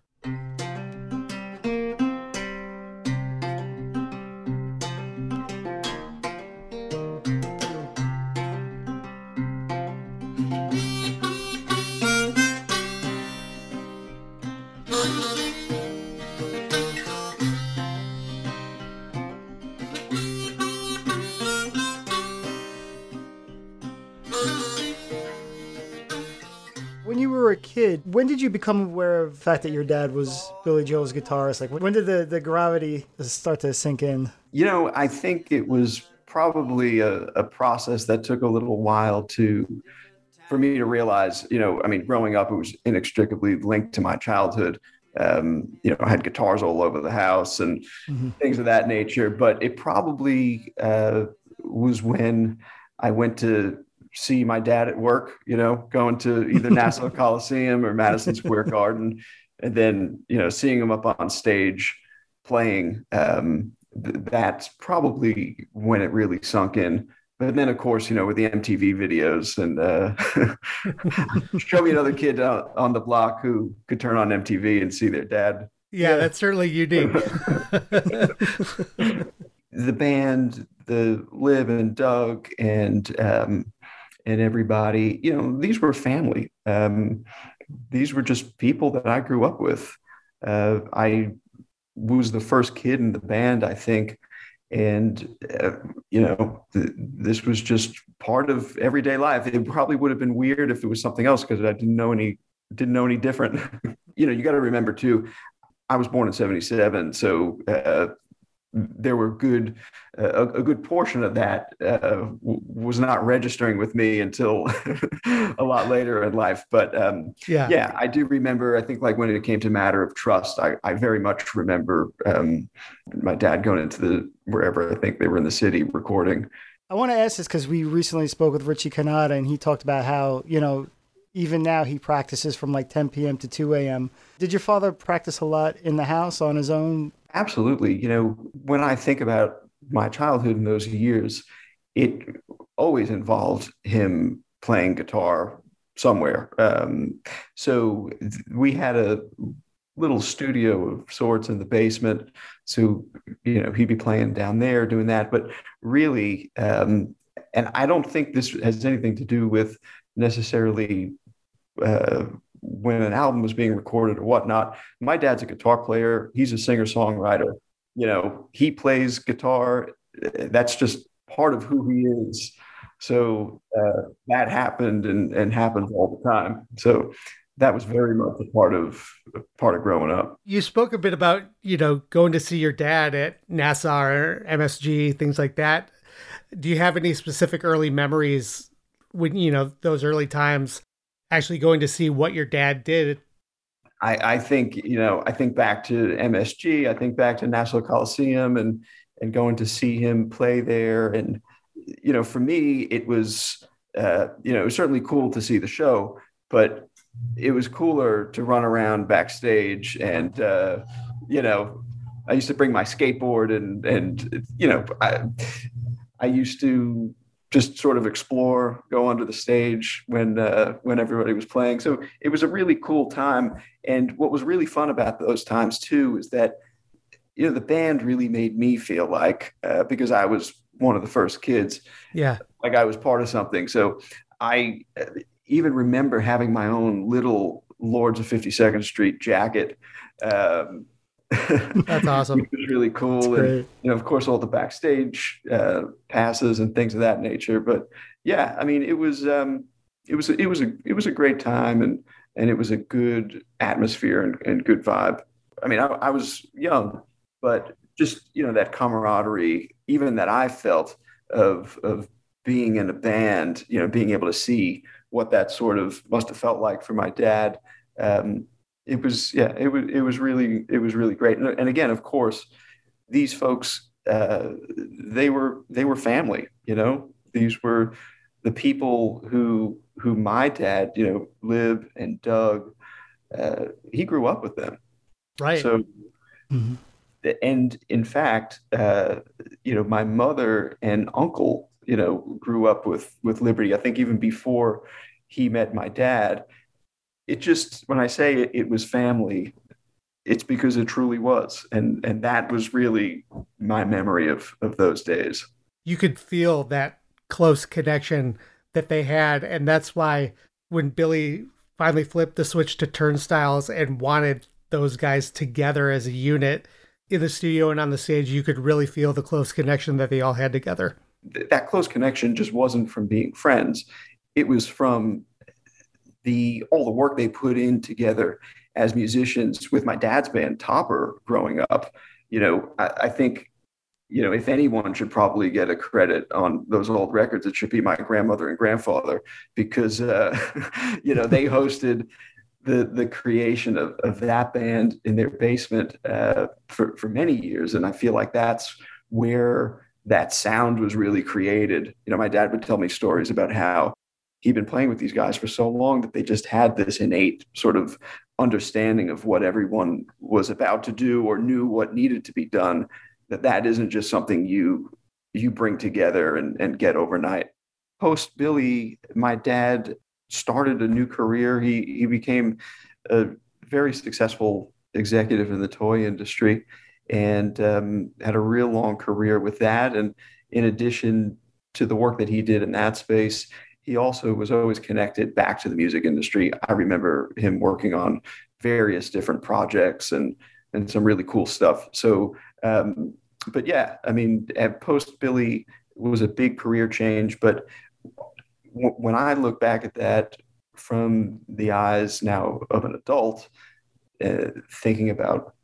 Kid, when did you become aware of the fact that your dad was Billy Joel's guitarist? Like, when did the, the gravity start to sink in? You know, I think it was probably a, a process that took a little while to for me to realize, you know, I mean, growing up, it was inextricably linked to my childhood. Um, you know, I had guitars all over the house and Mhm. things of that nature. But it probably uh, was when I went to see my dad at work, you know, going to either Nassau Coliseum or Madison Square Garden, and then, you know, seeing him up on stage playing. Um, th- that's probably when it really sunk in. But then, of course, you know, with the MTV videos and uh, show me another kid on the block who could turn on MTV and see their dad. Yeah, that's certainly unique. The band, the Lib and Doug and um, and everybody, you know, these were family. Um, these were just people that I grew up with. Uh, I was the first kid in the band, I think, and uh, you know th- this was just part of everyday life it probably would have been weird if it was something else because i didn't know any didn't know any different you know you got to remember too i was born in 77 so uh, there were good uh, a, good portion of that uh, w- was not registering with me until a lot later in life but um, yeah. yeah i do remember i think like when it came to matter of trust i, I very much remember um, my dad going into the wherever i think they were in the city recording I want to ask this because we recently spoke with Richie Cannata and he talked about how, you know, even now he practices from like 10 p.m. to 2 a.m. Did your father practice a lot in the house on his own? absolutely you know when i think about my childhood in those years it always involved him playing guitar somewhere um, so we had a little studio of sorts in the basement so you know he'd be playing down there doing that but really um, and i don't think this has anything to do with necessarily uh, when an album was being recorded or whatnot. My dad's a guitar player. He's a singer songwriter you know he plays guitar. That's just part of who he is. So uh, that happened and, and happens all the time. So that was very much a part of part of growing up. You spoke a bit about, you know, going to see your dad at Nassau or MSG, things like that. Do you have any specific early memories when, you know, those early times actually going to see what your dad did? I, I think you know I think back to MSG I think back to Nassau Coliseum and and going to see him play there and you know for me it was uh, you know it was certainly cool to see the show but it was cooler to run around backstage and uh, you know I used to bring my skateboard and and you know I I used to just sort of explore go onto the stage when uh, when everybody was playing so it was a really cool time and what was really fun about those times too is that you know the band really made me feel like uh, because I was one of the first kids Yeah. like I was part of something. So I uh, even remember having my own little Lords of 52nd Street jacket. Um, That's awesome. Which was really cool. That's and, great. you know, of course, all the backstage uh, passes and things of that nature. But yeah, I mean, it was um, it was it was a it was a great time, and and it was a good atmosphere and, and good vibe. I mean, I, I was young, but just you know that camaraderie, even that I felt of of being in a band, you know, being able to see what that sort of must have felt like for my dad. Um, it was yeah, it was it was really it was really great. And, and again, of course, these folks uh, they were they were family. You know, these were the people who who my dad, you know, Lib and Doug, uh, he grew up with them. Right. So, mm-hmm. and in fact, uh, you know, my mother and uncle, you know, grew up with with Liberty. I think even before he met my dad. It just when I say it, it was family, it's because it truly was, and and that was really my memory of of those days. You could feel that close connection that they had, and that's why when Billy finally flipped the switch to turnstiles and wanted those guys together as a unit in the studio and on the stage, you could really feel the close connection that they all had together. That close connection just wasn't from being friends. It was from the all the work they put in together as musicians with my dad's band Topper growing up. You know, I, I think you know, if anyone should probably get a credit on those old records, it should be my grandmother and grandfather because, uh, you know, they hosted the the creation of, of that band in their basement uh, for for many years, and I feel like that's where that sound was really created. You know, my dad would tell me stories about how he'd been playing with these guys for so long that they just had this innate sort of understanding of what everyone was about to do or knew what needed to be done that that isn't just something you you bring together and, and get overnight. Post billy my dad started a new career. He he became a very successful executive in the toy industry and um, had a real long career with that. And in addition to the work that he did in that space he also was always connected back to the music industry. I remember him working on various different projects and and some really cool stuff. So, um, but yeah, I mean, post Billy was a big career change. But w- when I look back at that from the eyes now of an adult, uh, thinking about,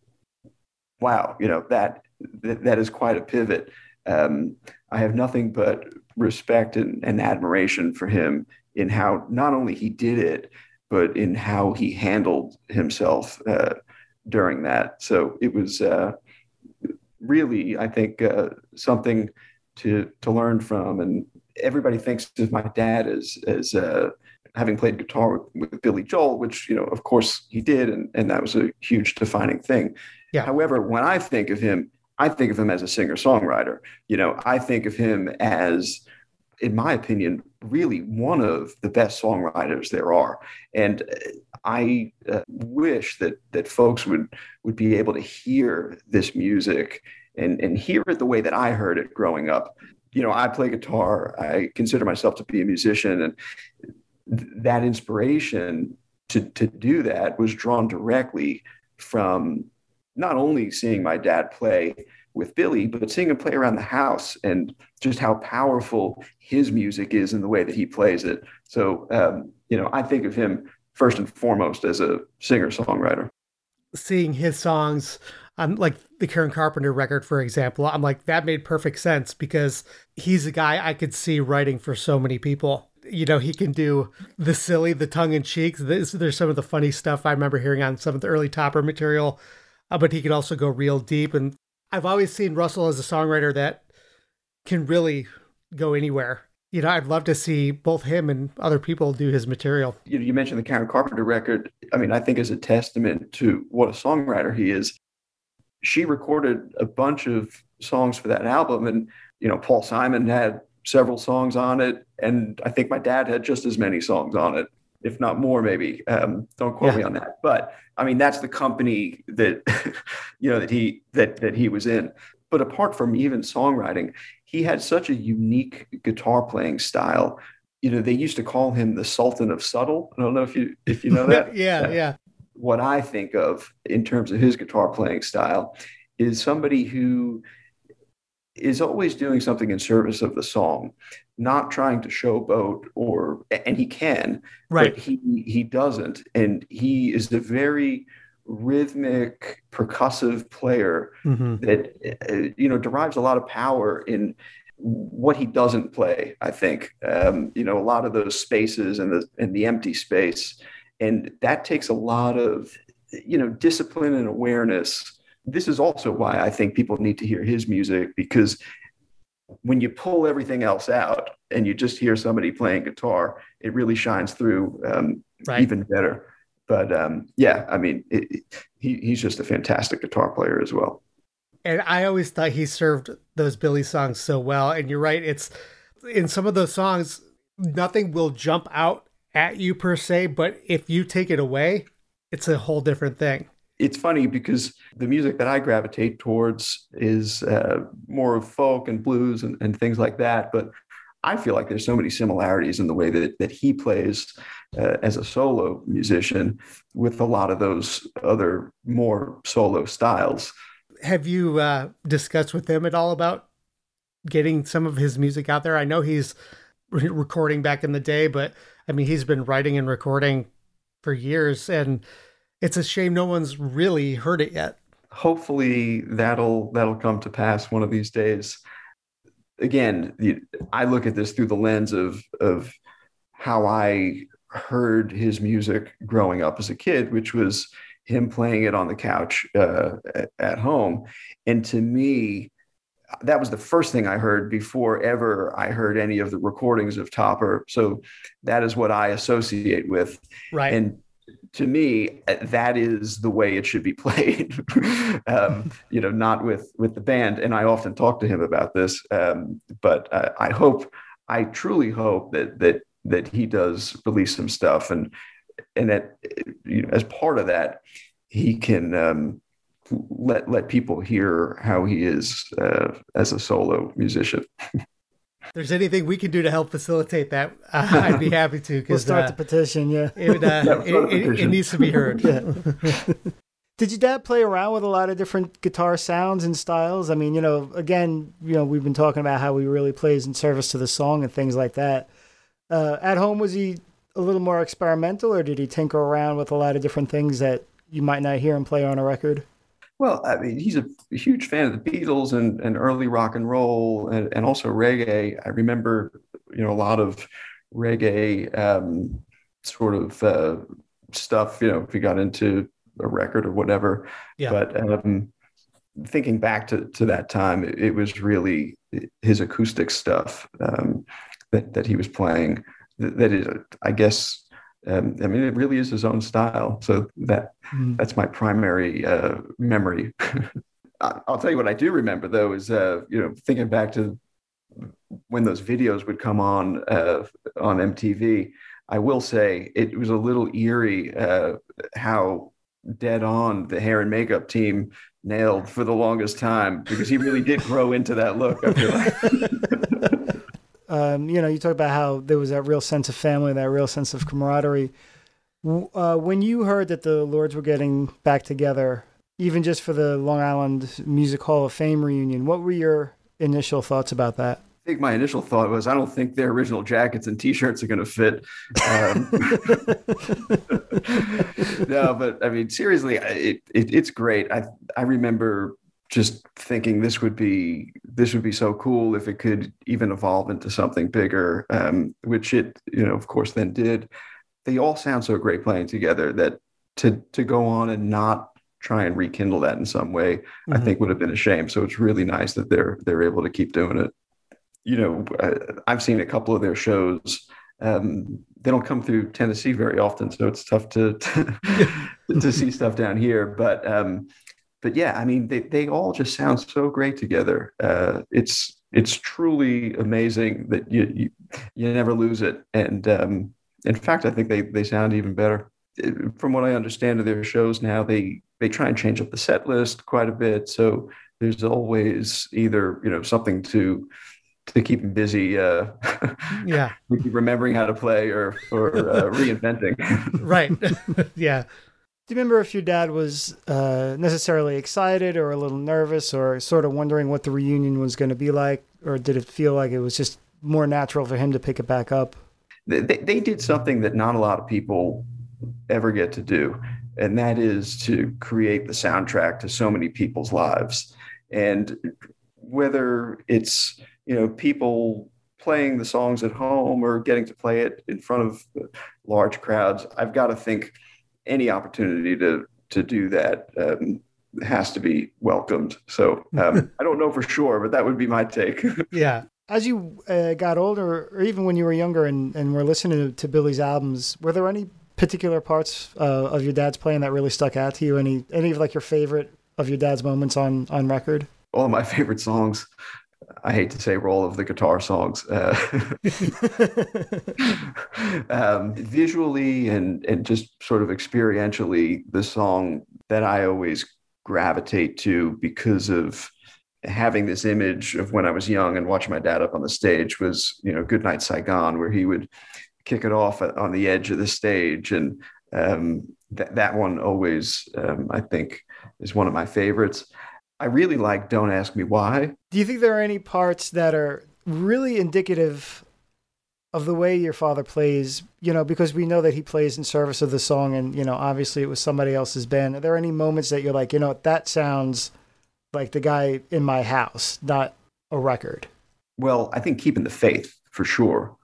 wow, you know that that, that is quite a pivot. Um, I have nothing but respect and, and admiration for him in how not only he did it, but in how he handled himself uh, during that. So it was uh, really, I think, uh, something to to learn from. And everybody thinks of my dad as as uh, having played guitar with, with, Billy Joel, which you know, of course, he did, and and that was a huge defining thing. Yeah. However, when I think of him, I think of him as a singer songwriter. You know, I think of him as, in my opinion, really one of the best songwriters there are. And I uh, wish that that folks would would be able to hear this music and and hear it the way that I heard it growing up. You know, I play guitar. I consider myself to be a musician, and th- that inspiration to to do that was drawn directly from not only seeing my dad play with Billy, but seeing him play around the house and just how powerful his music is in the way that he plays it. So, um, you know, I think of him first and foremost as a singer songwriter. Seeing his songs on like the Karen Carpenter record, for example, I'm like, that made perfect sense because he's a guy I could see writing for so many people you know, he can do the silly, the tongue in cheek. There's, there's some of the funny stuff I remember hearing on some of the early Topper material uh, but he can also go real deep. And I've always seen Russell as a songwriter that can really go anywhere. You know, I'd love to see both him and other people do his material. You, you mentioned the Karen Carpenter record. I mean, I think is a testament to what a songwriter he is. She recorded a bunch of songs for that album, and you know, Paul Simon had several songs on it, and I think my dad had just as many songs on it if not more, maybe. Um, don't quote yeah. me on that. But I mean, that's the company that you know that he that that he was in. But apart from even songwriting, he had such a unique guitar playing style. You know, they used to call him the Sultan of Subtle. I don't know if you if you know that. yeah, uh, yeah. What I think of in terms of his guitar playing style is somebody who is always doing something in service of the song not trying to showboat or and he can right he he doesn't and he is a very rhythmic, percussive player hmm that uh, you know derives a lot of power in what he doesn't play. I think um, you know a lot of those spaces and the and the empty space, and that takes a lot of you know discipline and awareness. This is also why I think people need to hear his music because when you pull everything else out and you just hear somebody playing guitar, it really shines through um, Right. even better. But um, yeah, I mean, it, it- he, he's just a fantastic guitar player as well. And I always thought he served those Billy songs so well. And you're right. It's in some of those songs, nothing will jump out at you per se, but if you take it away, it's a whole different thing. It's funny because the music that I gravitate towards is uh, more of folk and blues and, and things like that. But I feel like there's so many similarities in the way that, that he plays uh, as a solo musician with a lot of those other more solo styles. Have you uh, discussed with him at all about getting some of his music out there? I know he's re- recording back in the day, but I mean, he's been writing and recording for years, and it's a shame no one's really heard it yet. hopefully that'll that'll come to pass one of these days again i look at this through the lens of of how i heard his music growing up as a kid which was him playing it on the couch uh, at- at home and to me that was the first thing i heard before ever i heard any of the recordings of topper so that is what i associate with Right. and to me that is the way it should be played um, you know not with with the band. And i often talk to him about this um, but uh, i hope i truly hope that that that he does release some stuff. And and that you know, as part of that he can um, let let people hear how he is uh, as a solo musician there's anything we can do to help facilitate that, uh, I'd be happy to We'll start uh, the petition. Yeah. it, uh, Yeah, it, start it- it needs to be heard. Yeah. Did your dad play around with a lot of different guitar sounds and styles? I mean, you know, again, you know, we've been talking about how he really plays in service to the song and things like that. Uh, at home, was he a little more experimental, or did he tinker around with a lot of different things that you might not hear him play on a record? Well, I mean, he's a huge fan of the Beatles and, and early rock and roll and, and also reggae. I remember, you know, a lot of reggae um, sort of uh, stuff, you know, if you got into a record or whatever. Yeah. But um, thinking back to, to that time, it, it was really his acoustic stuff um, that, that he was playing that, that is, I guess, um, I mean, it really is his own style. So that Mm. that's my primary uh, memory. I'll tell you what I do remember though is uh, you know thinking back to when those videos would come on uh, on MTV. I will say it was a little eerie uh, how dead on the hair and makeup team nailed for the longest time because he really did grow into that look. I feel like. um, you know, you talk about how there was that real sense of family, that real sense of camaraderie. Uh, when you heard that the Lords were getting back together, even just for the Long Island Music Hall of Fame reunion, what were your initial thoughts about that? I think my initial thought was, I don't think their original jackets and T-shirts are going to fit. Um, no, but I mean, seriously, it, it it's great. I I remember just thinking this would be this would be so cool if it could even evolve into something bigger, um, which it you know of course then did. They all sound so great playing together that to to go on and not try and rekindle that in some way, I Mhm. think would have been a shame. So it's really nice that they're they're able to keep doing it you know, uh, I've seen a couple of their shows. Um, they don't come through Tennessee very often, so it's tough to to, to see stuff down here. But um, but yeah, I mean, they they all just sound so great together. Uh, it's it's truly amazing that you you, you never lose it. And um, in fact, I think they they sound even better. Uh, From what I understand of their shows now, they they try and change up the set list quite a bit. So there's always either you know something to to keep them busy, uh, Yeah, remembering how to play or or uh, reinventing. right. yeah. Do you remember if your dad was uh, necessarily excited or a little nervous or sort of wondering what the reunion was going to be like? Or did it feel like it was just more natural for him to pick it back up? they, they did something that not a lot of people ever get to do, and that is to create the soundtrack to so many people's lives. And whether it's you know people playing the songs at home or getting to play it in front of large crowds, I've got to think any opportunity to to do that um, has to be welcomed. So um, I don't know for sure, but that would be my take. Yeah. As you uh, got older, or even when you were younger and, and were listening to, to Billy's albums, were there any particular parts uh, of your dad's playing that really stuck out to you? Any any of like your favorite of your dad's moments on on record? All of my favorite songs. I hate to say roll of the guitar songs. Uh, um, visually and, and just sort of experientially, the song that I always gravitate to because of having this image of when I was young and watching my dad up on the stage was, you know, Goodnight Saigon, where he would kick it off on the edge of the stage. And um, that, that one always, um, I think, is one of my favorites. I really like Don't Ask Me Why. Do you think there are any parts that are really indicative of the way your father plays? You know, because we know that he plays in service of the song, and you know, obviously it was somebody else's band. Are there any moments that you're like, you know, that sounds like the guy in my house, not a record? Well, I think keeping the faith for sure.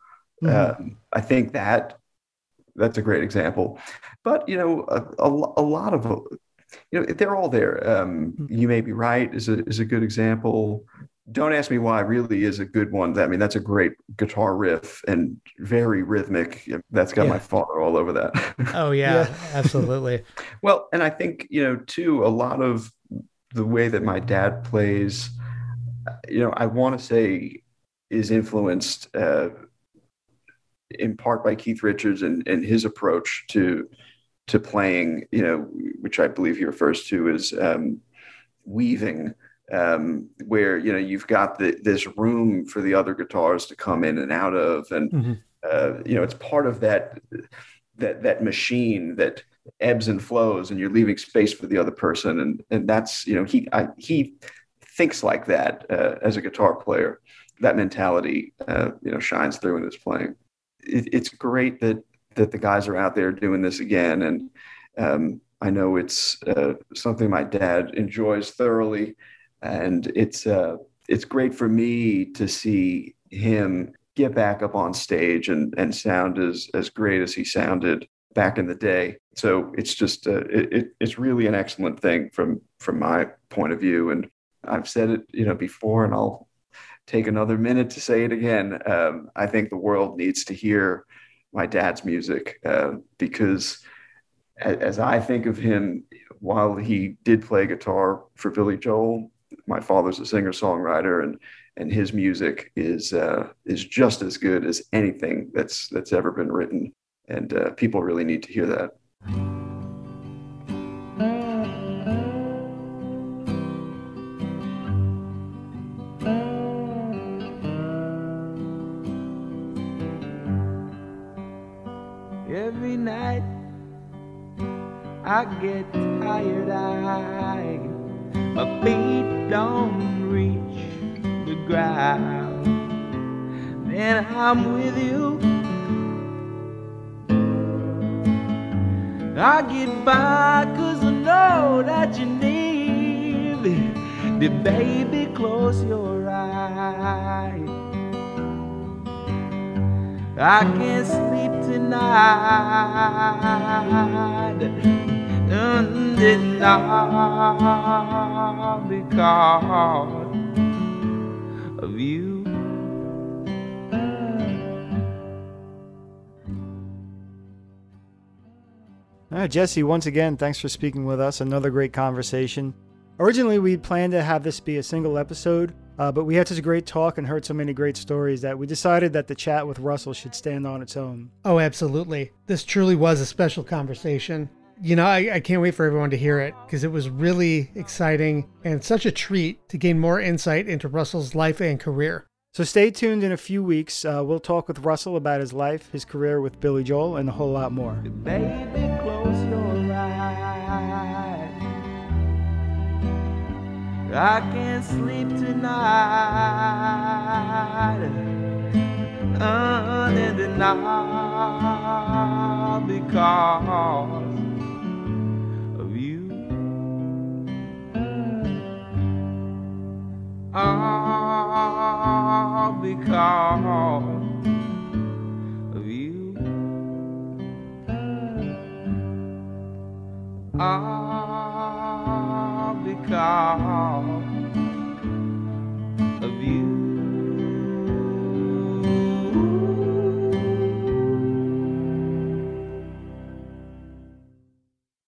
Mm-hmm. Um, I think that that's a great example. But you know, a, a, a lot of you know they're all there. Um, Mm-hmm. you may be right is a is a good example. Don't ask me why really is a good one. I mean, that's a great guitar riff and very rhythmic. That's got Yeah. my father all over that. Oh yeah, Yeah. absolutely. Well, and I think, you know, too, a lot of the way that my dad plays, you know, I want to say is influenced uh, in part by Keith Richards and, and his approach to to playing, you know, which I believe he refers to as um, weaving, um, where you know you've got the, this room for the other guitars to come in and out of, and Mhm. uh, you know it's part of that that that machine that ebbs and flows, and you're leaving space for the other person, and and that's you know he I, he thinks like that uh, as a guitar player. That mentality, uh, you know, shines through in his playing. It, it's great that that the guys are out there doing this again, and um, I know it's uh, something my dad enjoys thoroughly, and it's uh, it's great for me to see him get back up on stage and and sound as as great as he sounded back in the day. So it's just uh, it, it, it's really an excellent thing from from my point of view, and I've said it you know before, and I'll take another minute to say it again. Um, I think the world needs to hear my dad's music uh, because as I think of him, while he did play guitar for Billy Joel, my father's a singer songwriter, and and his music is uh, is just as good as anything that's that's ever been written, and uh, people really need to hear that. I get tired, I my feet don't reach the ground. Then I'm with you. I get by cause I know that you need me. The baby, close your eyes. I can't sleep tonight. And because of you. All right, Jesse, once again, thanks for speaking with us. Another great conversation. Originally, we planned to have this be a single episode, uh, but we had such a great talk and heard so many great stories that we decided that the chat with Russell should stand on its own. Oh, absolutely. This truly was a special conversation. You know, I, I can't wait for everyone to hear it because it was really exciting and such a treat to gain more insight into Russell's life and career. So stay tuned in a few weeks. Uh, we'll talk with Russell about his life, his career with Billy Joel, and a whole lot more. Baby, close your eyes. I can't sleep tonight. Under the night because all because of you. All because.